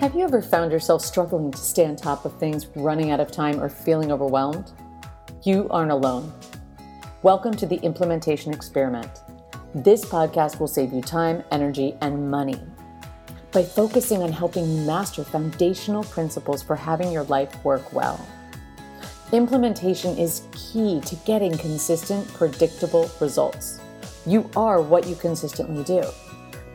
Have you ever found yourself struggling to stay on top of things, running out of time, or feeling overwhelmed? You aren't alone. Welcome to the Implementation Experiment. This podcast will save you time, energy, and money by focusing on helping you master foundational principles for having your life work well. Implementation is key to getting consistent, predictable results. You are what you consistently do.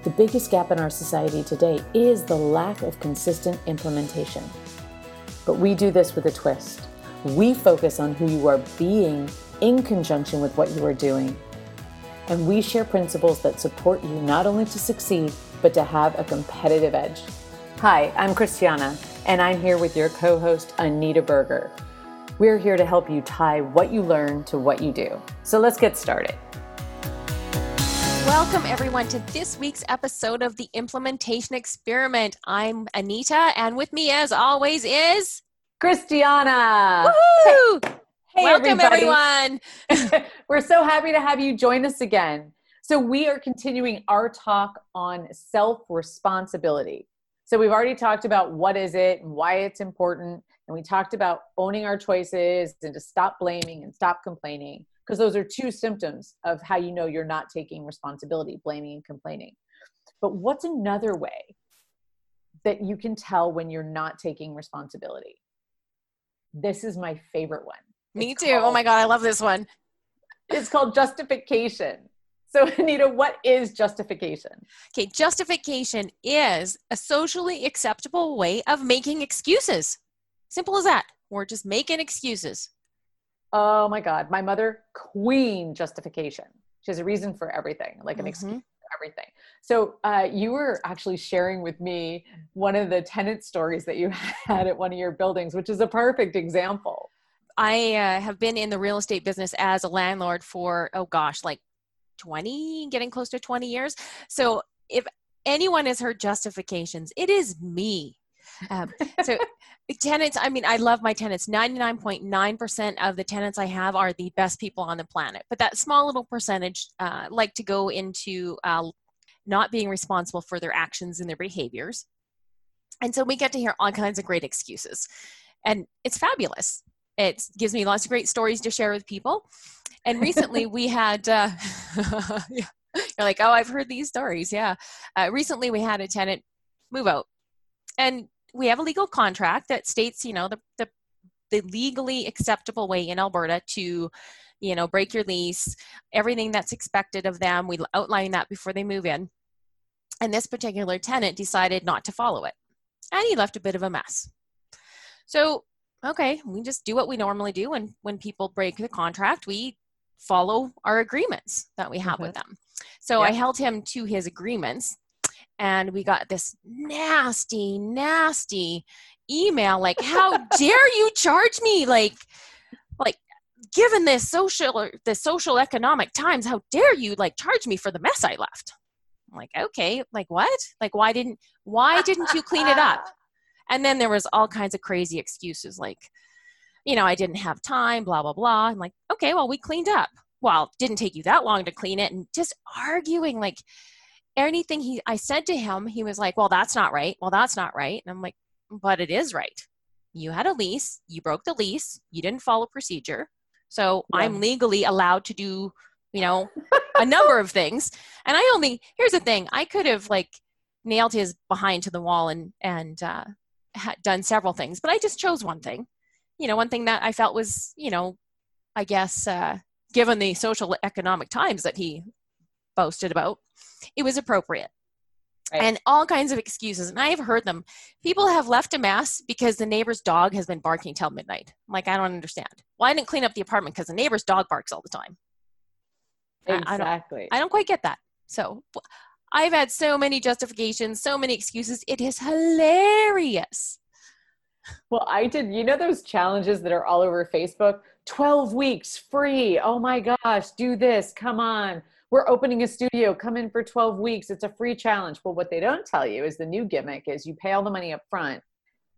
The biggest gap in our society today is the lack of consistent implementation. But we do this with a twist. We focus on who you are being in conjunction with what you are doing. And we share principles that support you not only to succeed, but to have a competitive edge. Hi, I'm Christiana, and I'm here with your co host, Anita Berger. We're here to help you tie what you learn to what you do. So let's get started. Welcome, everyone, to this week's episode of the Implementation Experiment. I'm Anita, and with me, as always, is Christiana. Woohoo! Hey, Welcome, everyone. We're so happy to have you join us again. So, we are continuing our talk on self responsibility. So, we've already talked about what is it and why it's important. And we talked about owning our choices and to stop blaming and stop complaining because those are two symptoms of how you know you're not taking responsibility blaming and complaining. But what's another way that you can tell when you're not taking responsibility? This is my favorite one. Me it's too. Called, oh my god i love this one. It's called justification. So anita what is justification? Okay justification is a socially acceptable way of making excuses. Simple as that. We're just making excuses Oh my God. My mother, queen justification. She has a reason for everything, like an mm-hmm. excuse for everything. So uh, you were actually sharing with me one of the tenant stories that you had at one of your buildings, which is a perfect example. I uh, have been in the real estate business as a landlord for, oh gosh, like 20, getting close to 20 years. So if anyone has heard justifications, it is me. Um, so tenants, I mean, I love my tenants. 99.9% of the tenants I have are the best people on the planet. But that small little percentage uh, like to go into uh, not being responsible for their actions and their behaviors. And so we get to hear all kinds of great excuses. And it's fabulous. It gives me lots of great stories to share with people. And recently we had, uh, you're like, oh, I've heard these stories. Yeah. Uh, recently we had a tenant move out. And we have a legal contract that states, you know, the, the, the legally acceptable way in Alberta to, you know, break your lease, everything that's expected of them. We outline that before they move in. And this particular tenant decided not to follow it. And he left a bit of a mess. So, okay, we just do what we normally do. And when people break the contract, we follow our agreements that we have mm-hmm. with them. So I held him to his agreements and we got this nasty nasty email like how dare you charge me? Like like given this social the social economic times how dare you like charge me for the mess i left? I'm like okay like what? Like why didn't why didn't you clean it up? And then there was all kinds of crazy excuses like you know i didn't have time blah blah blah. I'm like okay well we cleaned up. Well didn't take you that long to clean it and just arguing like anything he I said to him, he was like, "Well, that's not right. Well, that's not right." And I'm like, "But it is right. You had a lease. You broke the lease. You didn't follow procedure. So yeah. I'm legally allowed to do, you know, a number of things. And I only here's the thing: I could have like nailed his behind to the wall and and uh, done several things, but I just chose one thing. You know, one thing that I felt was, you know, I guess uh, given the social economic times that he boasted about, it was appropriate. Right. And all kinds of excuses. And I've heard them. People have left a mess because the neighbor's dog has been barking till midnight. I'm like, I don't understand. Well, I didn't clean up the apartment because the neighbor's dog barks all the time. Exactly. I, I, don't, I don't quite get that. So I've had so many justifications, so many excuses. It is hilarious. Well, I did, you know, those challenges that are all over Facebook 12 weeks free. Oh my gosh, do this. Come on we're opening a studio come in for 12 weeks it's a free challenge. Well what they don't tell you is the new gimmick is you pay all the money up front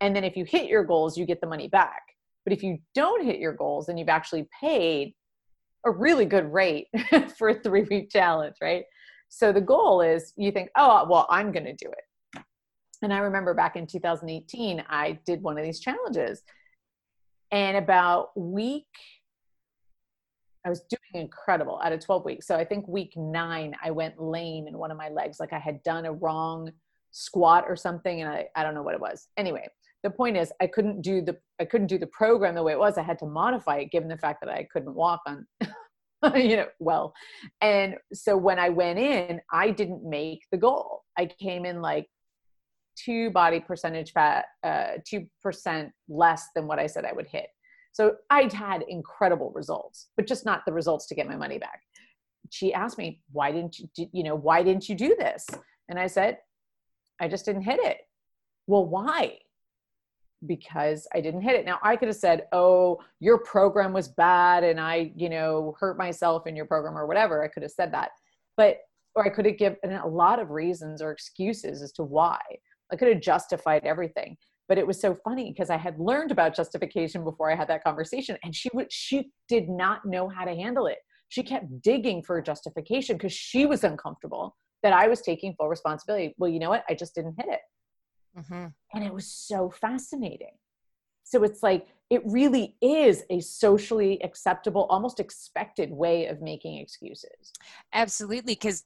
and then if you hit your goals you get the money back. But if you don't hit your goals then you've actually paid a really good rate for a three week challenge right? So the goal is you think oh well i'm going to do it. And I remember back in 2018, I did one of these challenges. And about week, I was doing incredible out of 12 weeks. So I think week nine, I went lame in one of my legs. Like I had done a wrong squat or something. And I, I don't know what it was. Anyway, the point is I couldn't do the, I couldn't do the program the way it was. I had to modify it given the fact that I couldn't walk on, you know, well. And so when I went in, I didn't make the goal. I came in like two body percentage fat, uh, 2% less than what I said I would hit. So I'd had incredible results, but just not the results to get my money back. She asked me, why didn't you, do, you know, why didn't you do this? And I said, I just didn't hit it. Well, why? Because I didn't hit it. Now I could have said, oh, your program was bad and I, you know, hurt myself in your program or whatever. I could have said that. But, or I could have given a lot of reasons or excuses as to why. I could have justified everything. But it was so funny because I had learned about justification before I had that conversation, and she would she did not know how to handle it. She kept digging for justification because she was uncomfortable that I was taking full responsibility. Well, you know what? I just didn't hit it. Mm-hmm. And it was so fascinating. So it's like, it really is a socially acceptable, almost expected way of making excuses. Absolutely. Because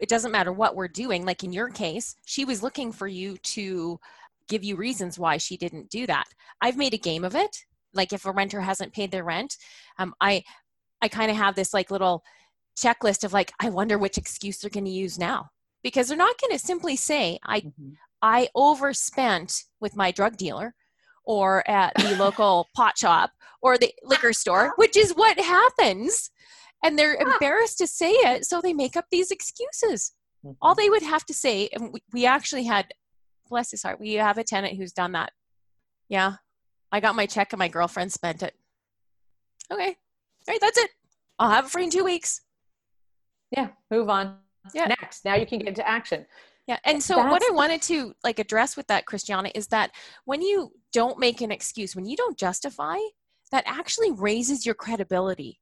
it doesn't matter what we're doing like in your case she was looking for you to give you reasons why she didn't do that. I've made a game of it. Like if a renter hasn't paid their rent um, i i kind of have this like little checklist of like i wonder which excuse they're going to use now. Because they're not going to simply say i mm-hmm. i overspent with my drug dealer or at the local pot shop or the liquor store which is what happens. And they're embarrassed to say it so they make up these excuses. Mm-hmm. all they would have to say and we, we actually had bless his heart. We have a tenant who's done that. Yeah. I got my check and my girlfriend spent it. Okay. All right that's it. I'll have it for in two weeks. Yeah move on. Yeah. Next. Now you can get into action. Yeah and so That's what i wanted to like address with that christiana is that when you don't make an excuse when you don't justify that actually raises your credibility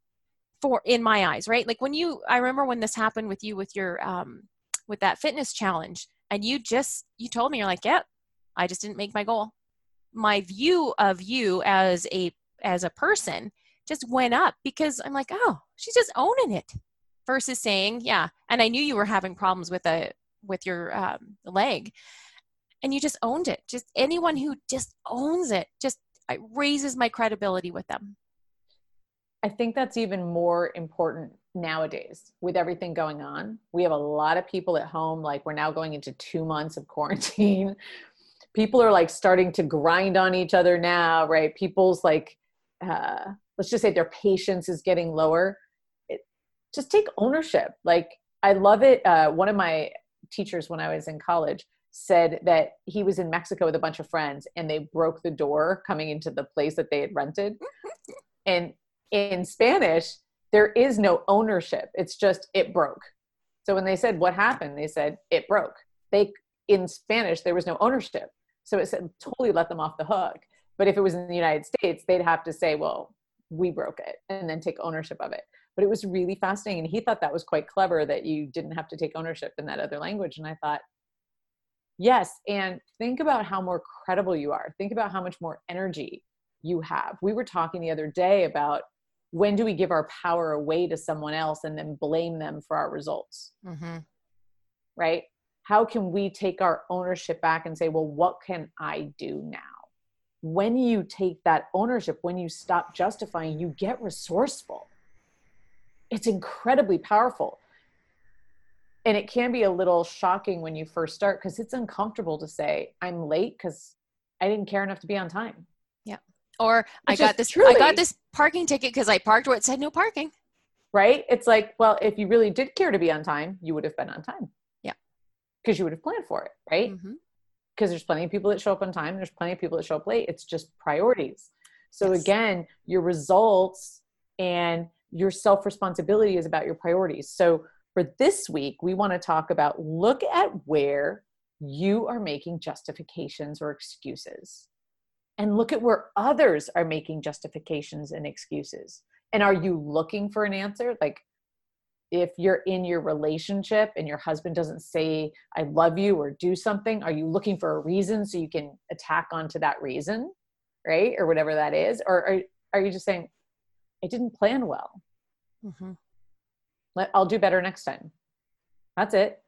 for in my eyes right? Like when you i remember when this happened with you with your um with that fitness challenge and you just you told me you're like yep i just didn't make my goal. My view of you as a as a person just went up because i'm like oh she's just owning it versus saying yeah and i knew you were having problems with a with your um, leg. And you just owned it. Just anyone who just owns it just it raises my credibility with them I think that's even more important nowadays with everything going on. We have a lot of people at home, like we're now going into two months of quarantine. people are like starting to grind on each other now, right? People's like, uh, let's just say their patience is getting lower. It, just take ownership. Like, I love it. Uh, one of my teachers when I was in college said that he was in Mexico with a bunch of friends and they broke the door coming into the place that they had rented. and in Spanish, there is no ownership. It's just it broke. So when they said what happened, they said it broke. They in Spanish there was no ownership. So it said totally let them off the hook. But if it was in the United States, they'd have to say, well, we broke it and then take ownership of it. But it was really fascinating. And he thought that was quite clever that you didn't have to take ownership in that other language. And I thought, yes. And think about how more credible you are. Think about how much more energy you have. We were talking the other day about when do we give our power away to someone else and then blame them for our results? Mm-hmm. right? How can we take our ownership back and say well what can i do now? When you take that ownership when you stop justifying you get resourceful. It's incredibly powerful. And it can be a little shocking when you first start because it's uncomfortable to say i'm late because i didn't care enough to be on time or Which I got this truly, I got this parking ticket because I parked where it said no parking. Right? It's like, well, if you really did care to be on time, you would have been on time. Yeah. Because you would have planned for it, right? Because mm-hmm. there's plenty of people that show up on time, there's plenty of people that show up late. It's just priorities. So yes. again, your results and your self responsibility is about your priorities. So for this week, we want to talk about look at where you are making justifications or excuses and look at where others are making justifications and excuses. And are you looking for an answer? Like, if you're in your relationship and your husband doesn't say i love you or do something are you looking for a reason so you can attack onto that reason right? Or whatever that is? Or are, are you just saying i didn't plan well. Mm-hmm. Let, i'll do better next time. That's it.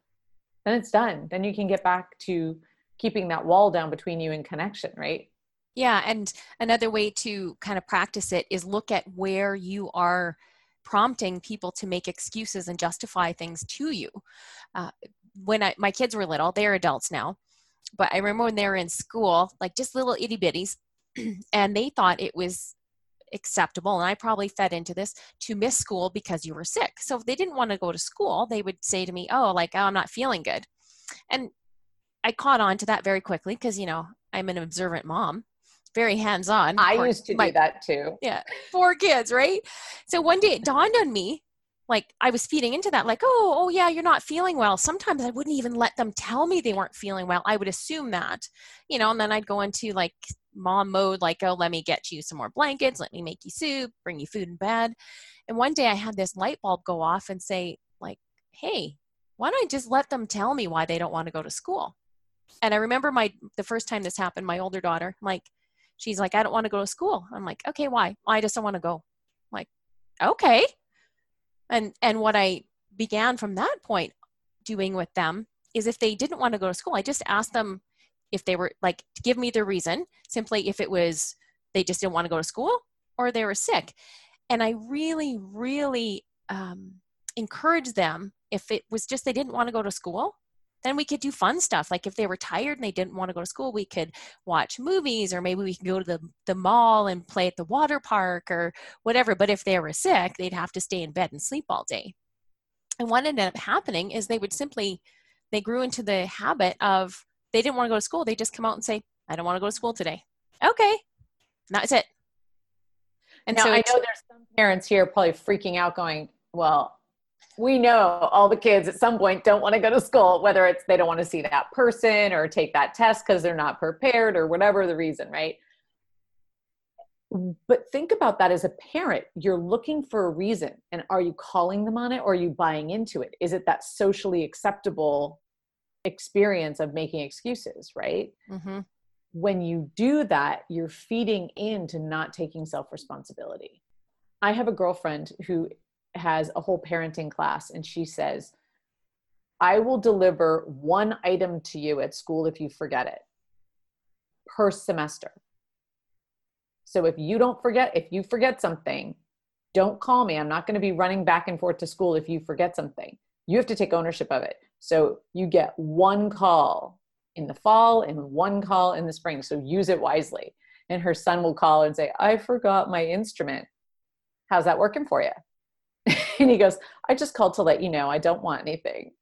Then it's done. Then you can get back to keeping that wall down between you and connection right yeah and another way to kind of practice it is look at where you are prompting people to make excuses and justify things to you. Uh, when I, my kids were little they're adults now but i remember when they were in school like just little itty bitties and they thought it was acceptable and i probably fed into this to miss school because you were sick. So if they didn't want to go to school they would say to me oh like oh, i'm not feeling good. And i caught on to that very quickly because you know i'm an observant mom very hands on. I used to my, do that too. Yeah, four kids, right? So one day it dawned on me, like I was feeding into that, like, oh, oh yeah, you're not feeling well. Sometimes I wouldn't even let them tell me they weren't feeling well. I would assume that, you know, and then I'd go into like mom mode, like, oh, let me get you some more blankets, let me make you soup, bring you food in bed. And one day I had this light bulb go off and say, like, hey, why don't I just let them tell me why they don't want to go to school? And I remember my the first time this happened, my older daughter, like, she's like, I don't want to go to school. I'm like, okay, why? I just don't want to go. I'm like, okay. And and what I began from that point doing with them is if they didn't want to go to school, I just asked them if they were like give me the reason, simply if it was they just didn't want to go to school or they were sick. And I really, really um, encouraged them if it was just they didn't want to go to school then we could do fun stuff like if they were tired and they didn't want to go to school we could watch movies or maybe we could go to the, the mall and play at the water park or whatever but if they were sick they'd have to stay in bed and sleep all day. And what ended up happening is they would simply they grew into the habit of they didn't want to go to school they just come out and say i don't want to go to school today. Okay that's it. And now, so i know there's some parents here probably freaking out going well we know all the kids at some point don't want to go to school, whether it's they don't want to see that person or take that test because they're not prepared or whatever the reason, right? But think about that as a parent. You're looking for a reason. And are you calling them on it or are you buying into it? Is it that socially acceptable experience of making excuses, right? Mm-hmm. When you do that, you're feeding into not taking self responsibility. I have a girlfriend who has a whole parenting class and she says i will deliver one item to you at school if you forget it per semester. So if you don't forget if you forget something don't call me. I'm not going to be running back and forth to school if you forget something. You have to take ownership of it. So you get one call in the fall and one call in the spring. So use it wisely. And her son will call and say i forgot my instrument. How's that working for you and he goes, I just called to let you know I don't want anything.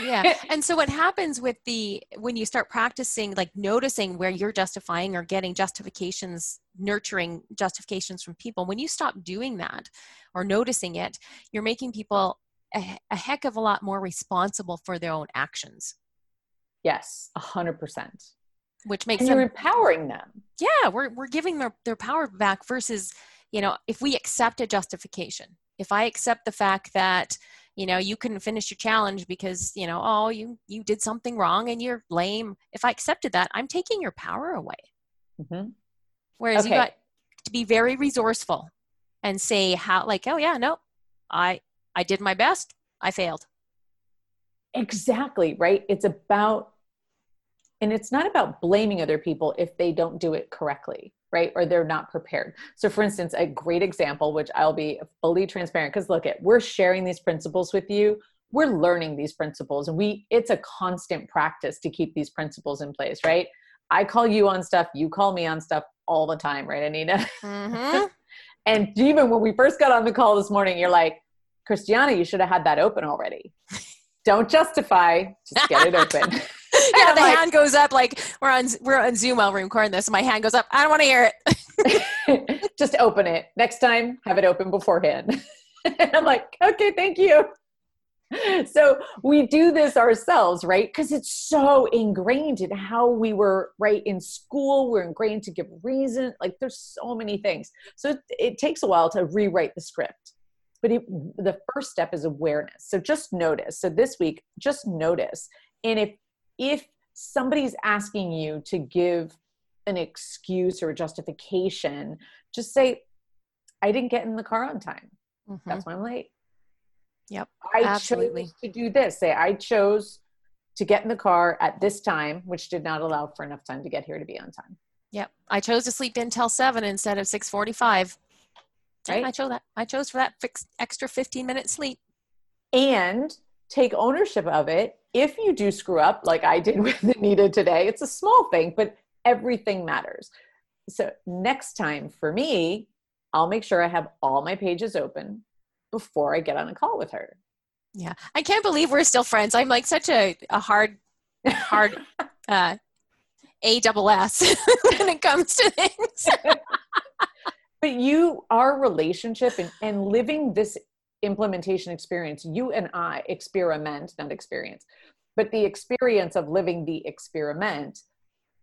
yeah. And so what happens with the when you start practicing like noticing where you're justifying or getting justifications, nurturing justifications from people, when you stop doing that or noticing it, you're making people a, a heck of a lot more responsible for their own actions. Yes, a hundred percent. Which makes and them, you're empowering them. Yeah, we're we're giving their, their power back versus, you know, if we accept a justification if i accept the fact that you know you couldn't finish your challenge because you know oh you you did something wrong and you're lame if i accepted that i'm taking your power away. Mm-hmm. whereas okay. you got to be very resourceful and say how like oh yeah no i i did my best. I failed. Exactly right? It's about and it's not about blaming other people if they don't do it correctly right? Or they're not prepared. So for instance a great example which i'll be fully transparent because look at we're sharing these principles with you. We're learning these principles and we it's a constant practice to keep these principles in place right? I call you on stuff you call me on stuff all the time right anita mm-hmm. and even when we first got on the call this morning you're like christiana you should have had that open already. Don't justify just get it open yeah, the like, hand goes up like we're on we're on Zoom while we're recording this. My hand goes up. I don't want to hear it. Just open it. Next time, have it open beforehand. and I'm like, okay, thank you. So we do this ourselves, right? Because it's so ingrained in how we were, right? In school, we're ingrained to give reason. Like there's so many things. So it, it takes a while to rewrite the script. but it, the first step is awareness so just notice so this week just notice and if if somebody's asking you to give an excuse or a justification just say i didn't get in the car on time. Mm-hmm. that's why i'm late. Yep. I Absolutely. chose to do this. Say i chose to get in the car at this time which did not allow for enough time to get here to be on time. Yep. I chose to sleep in till 7 instead of 645 right? I chose that. I chose for that fixed extra 15 minute sleep. And take ownership of it. If you do screw up like i did with anita today it's a small thing but everything matters. So next time for me i'll make sure i have all my pages open before i get on a call with her. Yeah. I can't believe we're still friends. I'm like such a, a hard hard uh a double s when it comes to things. But you our relationship and, and living this implementation experience you and i experiment not experience but the experience of living the experiment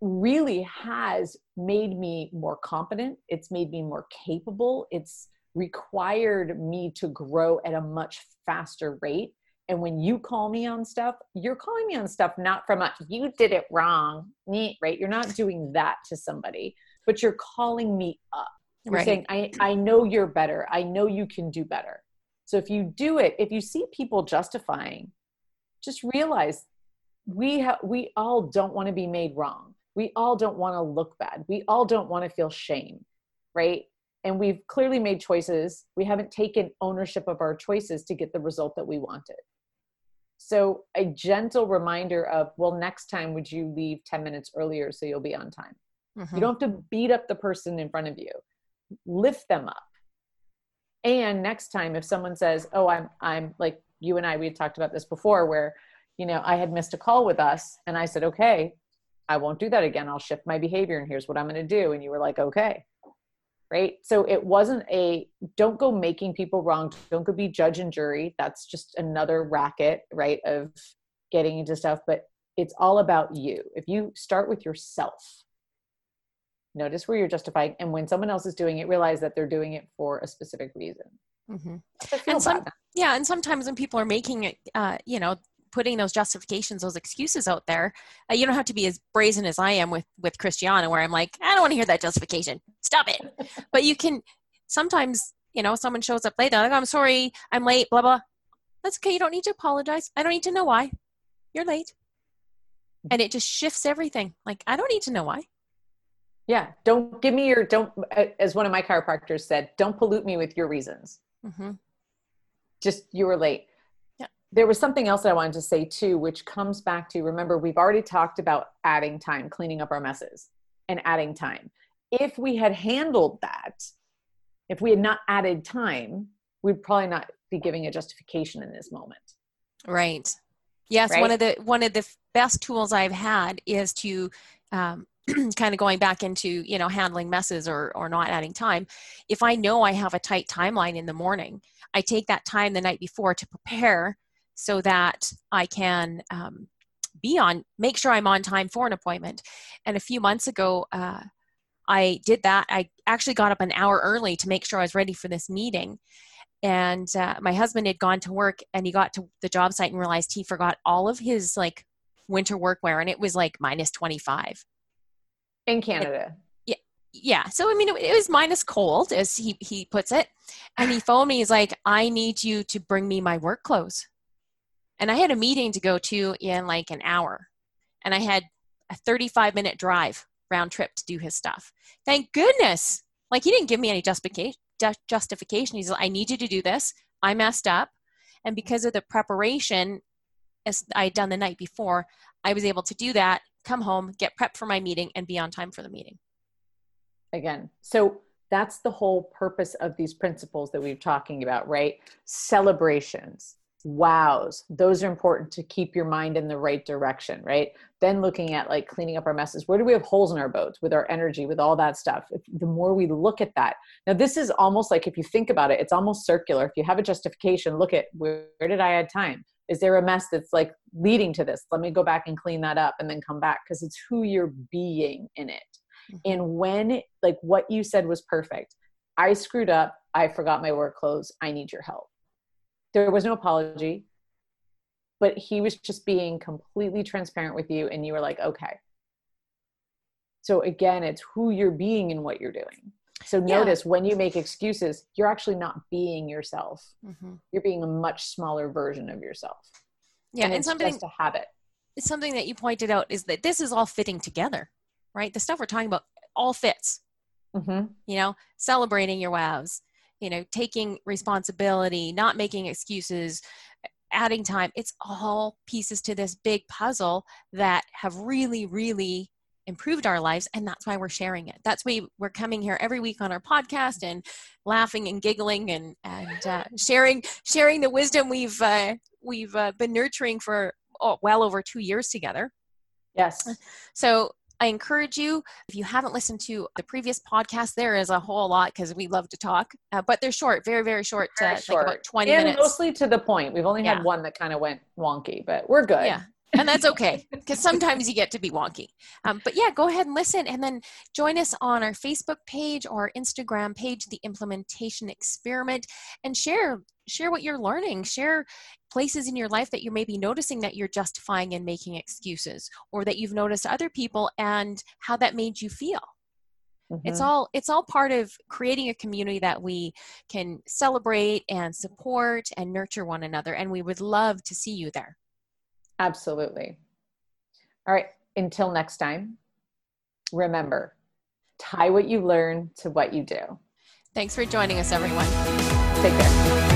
really has made me more competent it's made me more capable it's required me to grow at a much faster rate and when you call me on stuff you're calling me on stuff not from a you did it wrong Neat, right you're not doing that to somebody but you're calling me up you're right. saying, I, I know you're better. I know you can do better. So if you do it, if you see people justifying, just realize we have we all don't want to be made wrong. We all don't want to look bad. We all don't want to feel shame, right? And we've clearly made choices. We haven't taken ownership of our choices to get the result that we wanted. So a gentle reminder of, well, next time would you leave 10 minutes earlier so you'll be on time? Mm-hmm. You don't have to beat up the person in front of you lift them up and next time if someone says oh i'm i'm like you and i we had talked about this before where you know i had missed a call with us and i said okay i won't do that again. I'll shift my behavior and here's what i'm going to do. And you were like okay. Right? So it wasn't a don't go making people wrong. Don't go be judge and jury. That's just another racket right of getting into stuff but it's all about you. If you start with yourself notice where you're justifying and when someone else is doing it realize that they're doing it for a specific reason. Mm-hmm. and some, yeah and sometimes when people are making it uh, you know putting those justifications those excuses out there uh, you don't have to be as brazen as i am with with christiana where i'm like i don't want to hear that justification. Stop it. But you can sometimes you know someone shows up late like i'm sorry i'm late blah blah. That's okay you don't need to apologize. I don't need to know why. You're late. And it just shifts everything. Like i don't need to know why yeah. Don't give me your, don't, as one of my chiropractors said, don't pollute me with your reasons. Mm-hmm. Just, you were late. Yeah. There was something else that I wanted to say too, which comes back to remember, we've already talked about adding time, cleaning up our messes and adding time. If we had handled that, if we had not added time, we'd probably not be giving a justification in this moment. Right. Yes. Right? One of the, one of the best tools I've had is to, um, kind of going back into you know handling messes or or not adding time if i know i have a tight timeline in the morning i take that time the night before to prepare so that i can um, be on make sure i'm on time for an appointment. And a few months ago uh, i did that. I actually got up an hour early to make sure i was ready for this meeting. And uh, my husband had gone to work and he got to the job site and realized he forgot all of his like winter workwear and it was like minus 25 in Canada. yeah, yeah. So I mean, it, it, was minus cold, as he he puts it, and he phoned me. He's like, "I need you to bring me my work clothes," and I had a meeting to go to in like an hour, and I had a 35 minute drive round trip to do his stuff. Thank goodness. Like he didn't give me any justification. Justification. He's like, "I need you to do this. I messed up." And because of the preparation as I had done the night before, I was able to do that come home, get prepped for my meeting, and be on time for the meeting. Again, so that's the whole purpose of these principles that we're talking about, right? Celebrations, wows, those are important to keep your mind in the right direction, right? Then looking at like cleaning up our messes. Where do we have holes in our boats with our energy, with all that stuff? If, the more we look at that. Now, this is almost like if you think about it, it's almost circular. If you have a justification, look at where, where did I add time? Is there a mess that's like leading to this let me go back and clean that up and then come back because it's who you're being in it mm-hmm. and when like what you said was perfect i screwed up I forgot my work clothes. I need your help. There was no apology, but he was just being completely transparent with you, and you were like, okay. So again, it's who you're being and what you're doing. So notice yeah. when you make excuses, you're actually not being yourself. Mm-hmm. You're being a much smaller version of yourself. Yeah, and, and something just a habit. it's Something that you pointed out is that this is all fitting together, right? The stuff we're talking about all fits. Mm-hmm. You know, celebrating your wows, you know, taking responsibility, not making excuses, adding time. It's all pieces to this big puzzle that have really, really improved our lives and that's why we're sharing it that's why we're coming here every week on our podcast and laughing and giggling and and uh, sharing sharing the wisdom we've uh, we've uh, been nurturing for oh, well over two years together yes so I encourage you, if you haven't listened to the previous podcast, there is a whole lot because we love to talk, uh, but they're short, very, very short, very uh, short. Like about 20 and minutes. mostly to the point. We've only had one that kind of went wonky, but we're good. Yeah and that's okay because sometimes you get to be wonky. Um, but yeah, go ahead and listen, and then join us on our Facebook page or Instagram page, the Implementation Experiment, and share share what you're learning. Share places in your life that you're maybe noticing that you're justifying and making excuses, or that you've noticed other people and how that made you feel. Mm-hmm. It's all it's all part of creating a community that we can celebrate and support and nurture one another and we would love to see you there. Absolutely. All right. Until next time, remember tie what you learn to what you do. Thanks for joining us, everyone. Take care.